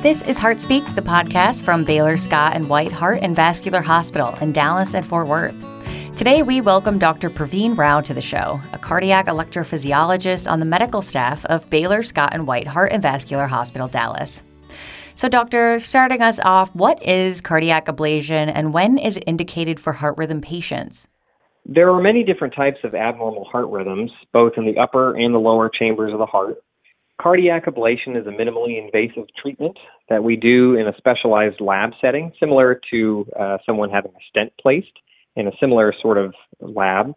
This is Heartspeak, the podcast from Baylor Scott and White Heart and Vascular Hospital in Dallas and Fort Worth. Today, we welcome Dr. Praveen Rao to the show, a cardiac electrophysiologist on the medical staff of Baylor Scott and White Heart and Vascular Hospital, Dallas. So, doctor, starting us off, what is cardiac ablation and when is it indicated for heart rhythm patients? There are many different types of abnormal heart rhythms, both in the upper and the lower chambers of the heart. Cardiac ablation is a minimally invasive treatment that we do in a specialized lab setting, similar to uh, someone having a stent placed in a similar sort of lab.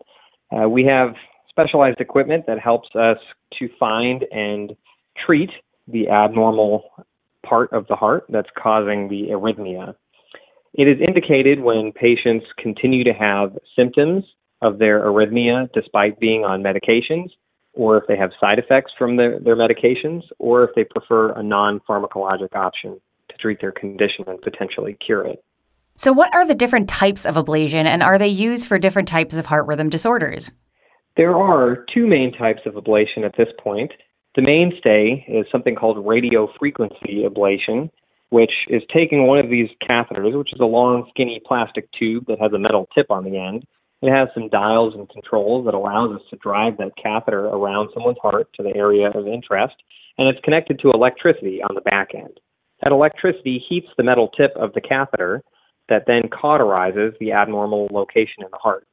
Uh, we have specialized equipment that helps us to find and treat the abnormal part of the heart that's causing the arrhythmia. It is indicated when patients continue to have symptoms of their arrhythmia despite being on medications, or if they have side effects from their, their medications, or if they prefer a non pharmacologic option to treat their condition and potentially cure it. So, what are the different types of ablation, and are they used for different types of heart rhythm disorders? There are two main types of ablation at this point. The mainstay is something called radio frequency ablation, which is taking one of these catheters, which is a long, skinny plastic tube that has a metal tip on the end. It has some dials and controls that allows us to drive that catheter around someone's heart to the area of interest, and it's connected to electricity on the back end. That electricity heats the metal tip of the catheter, that then cauterizes the abnormal location in the heart.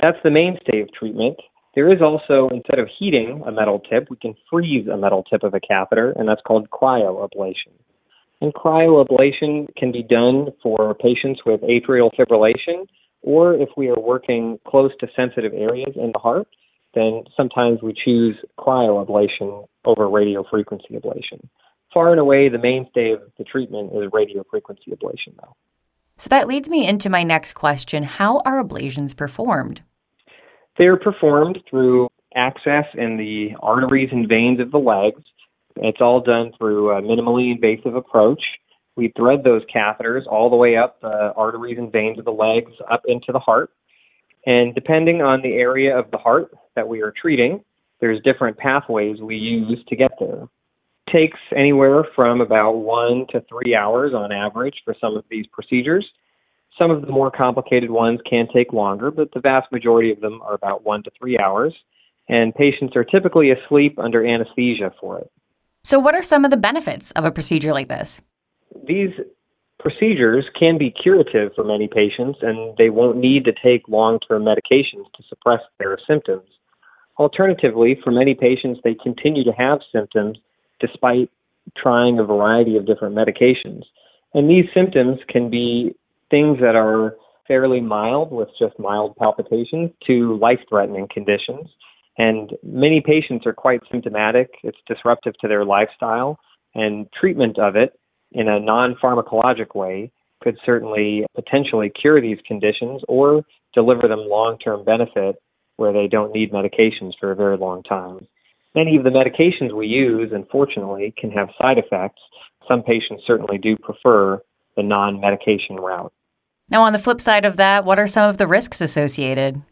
That's the mainstay of treatment. There is also, instead of heating a metal tip, we can freeze a metal tip of a catheter, and that's called cryoablation. And cryoablation can be done for patients with atrial fibrillation, or if we are working close to sensitive areas in the heart, then sometimes we choose cryoablation over radiofrequency ablation. Far and away, the mainstay of the treatment is radiofrequency ablation, though. So that leads me into my next question How are ablations performed? They're performed through access in the arteries and veins of the legs. It's all done through a minimally invasive approach. We thread those catheters all the way up the arteries and veins of the legs up into the heart. And depending on the area of the heart that we are treating, there's different pathways we use to get there takes anywhere from about one to three hours on average for some of these procedures. Some of the more complicated ones can take longer, but the vast majority of them are about one to three hours. And patients are typically asleep under anesthesia for it. So, what are some of the benefits of a procedure like this? These procedures can be curative for many patients, and they won't need to take long term medications to suppress their symptoms. Alternatively, for many patients, they continue to have symptoms despite trying a variety of different medications. And these symptoms can be things that are fairly mild with just mild palpitations to life threatening conditions. And many patients are quite symptomatic. It's disruptive to their lifestyle, and treatment of it in a non pharmacologic way could certainly potentially cure these conditions or deliver them long term benefit where they don't need medications for a very long time. Many of the medications we use, unfortunately, can have side effects. Some patients certainly do prefer the non medication route. Now, on the flip side of that, what are some of the risks associated?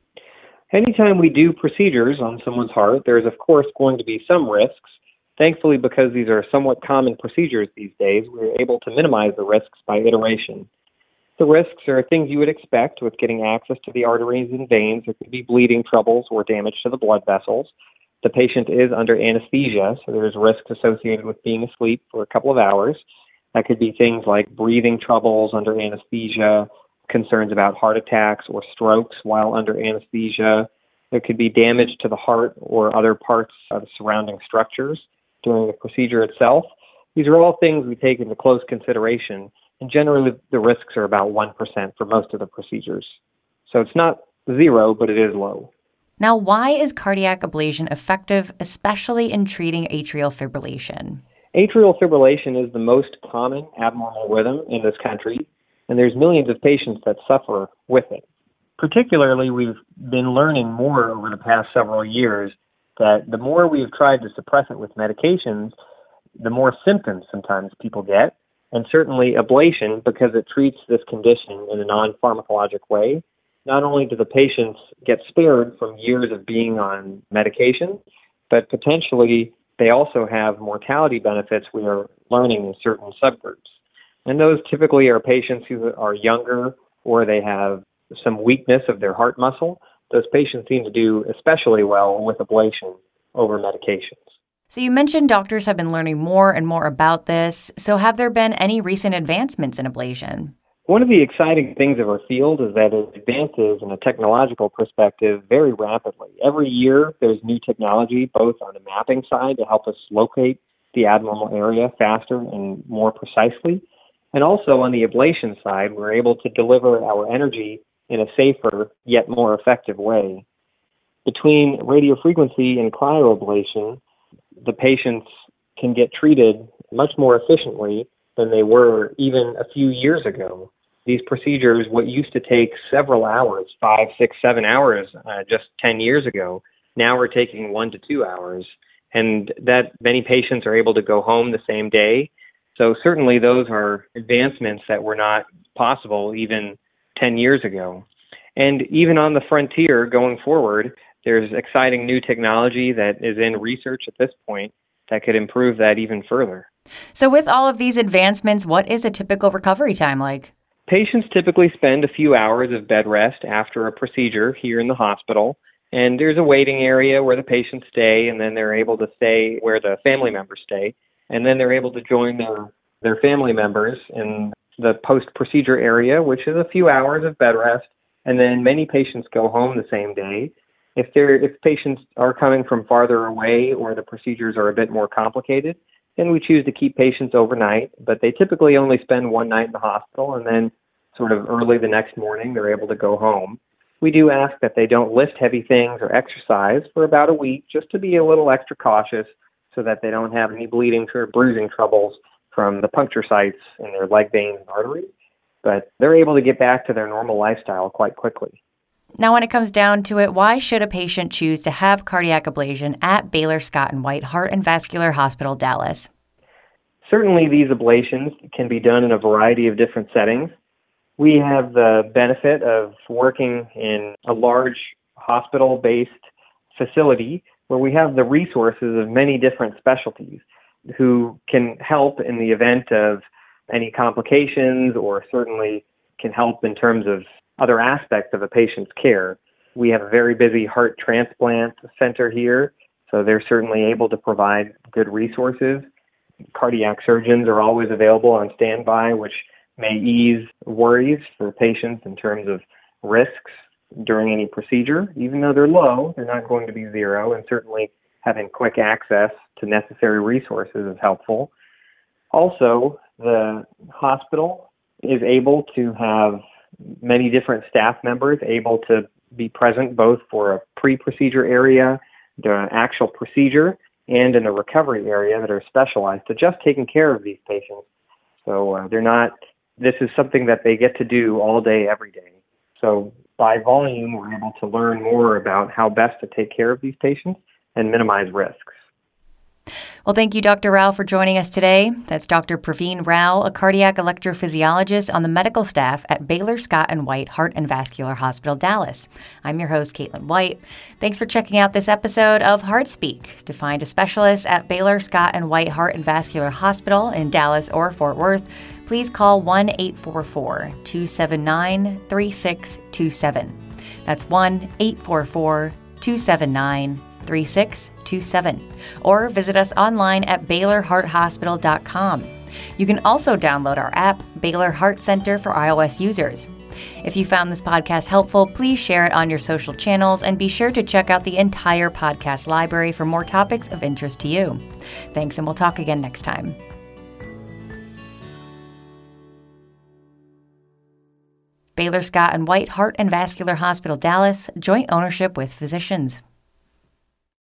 Anytime we do procedures on someone's heart, there's, of course, going to be some risks. Thankfully, because these are somewhat common procedures these days, we're able to minimize the risks by iteration. The risks are things you would expect with getting access to the arteries and veins. There could be bleeding troubles or damage to the blood vessels. The patient is under anesthesia, so there's risks associated with being asleep for a couple of hours. That could be things like breathing troubles under anesthesia, concerns about heart attacks or strokes while under anesthesia. There could be damage to the heart or other parts of surrounding structures during the procedure itself. These are all things we take into close consideration, and generally the risks are about 1% for most of the procedures. So it's not zero, but it is low. Now, why is cardiac ablation effective, especially in treating atrial fibrillation? Atrial fibrillation is the most common abnormal rhythm in this country, and there's millions of patients that suffer with it. Particularly, we've been learning more over the past several years that the more we've tried to suppress it with medications, the more symptoms sometimes people get. And certainly, ablation, because it treats this condition in a non pharmacologic way, not only do the patients get spared from years of being on medication, but potentially they also have mortality benefits we are learning in certain subgroups. And those typically are patients who are younger or they have some weakness of their heart muscle. Those patients seem to do especially well with ablation over medications. So, you mentioned doctors have been learning more and more about this. So, have there been any recent advancements in ablation? One of the exciting things of our field is that it advances in a technological perspective very rapidly. Every year, there's new technology, both on the mapping side to help us locate the abnormal area faster and more precisely. And also on the ablation side, we're able to deliver our energy in a safer yet more effective way. Between radiofrequency and cryoablation, the patients can get treated much more efficiently than they were even a few years ago. These procedures, what used to take several hours, five, six, seven hours uh, just 10 years ago, now we're taking one to two hours. And that many patients are able to go home the same day. So, certainly, those are advancements that were not possible even 10 years ago. And even on the frontier going forward, there's exciting new technology that is in research at this point that could improve that even further. So, with all of these advancements, what is a typical recovery time like? Patients typically spend a few hours of bed rest after a procedure here in the hospital. And there's a waiting area where the patients stay, and then they're able to stay where the family members stay. And then they're able to join their, their family members in the post procedure area, which is a few hours of bed rest. And then many patients go home the same day. If they're if patients are coming from farther away or the procedures are a bit more complicated, then we choose to keep patients overnight, but they typically only spend one night in the hospital and then sort of early the next morning they're able to go home. We do ask that they don't lift heavy things or exercise for about a week just to be a little extra cautious so that they don't have any bleeding or bruising troubles from the puncture sites in their leg veins and arteries. But they're able to get back to their normal lifestyle quite quickly. Now, when it comes down to it, why should a patient choose to have cardiac ablation at Baylor Scott and White Heart and Vascular Hospital, Dallas? Certainly, these ablations can be done in a variety of different settings. We have the benefit of working in a large hospital based facility where we have the resources of many different specialties who can help in the event of any complications or certainly can help in terms of other aspects of a patient's care. We have a very busy heart transplant center here, so they're certainly able to provide good resources. Cardiac surgeons are always available on standby, which may ease worries for patients in terms of risks during any procedure. Even though they're low, they're not going to be zero, and certainly having quick access to necessary resources is helpful. Also, the hospital is able to have many different staff members able to be present both for a pre procedure area, the actual procedure, and in the recovery area that are specialized to just taking care of these patients. So uh, they're not, this is something that they get to do all day, every day. So by volume, we're able to learn more about how best to take care of these patients and minimize risks. Well, thank you, Dr. Rao, for joining us today. That's Dr. Praveen Rao, a cardiac electrophysiologist on the medical staff at Baylor Scott and White Heart and Vascular Hospital, Dallas. I'm your host, Caitlin White. Thanks for checking out this episode of Heart Speak. To find a specialist at Baylor Scott and White Heart and Vascular Hospital in Dallas or Fort Worth, please call 1 844 279 3627. That's 1 844 279 3627 or visit us online at BaylorHeartHospital.com. You can also download our app, Baylor Heart Center for iOS users. If you found this podcast helpful, please share it on your social channels and be sure to check out the entire podcast library for more topics of interest to you. Thanks, and we'll talk again next time. Baylor Scott and White Heart and Vascular Hospital, Dallas, joint ownership with physicians.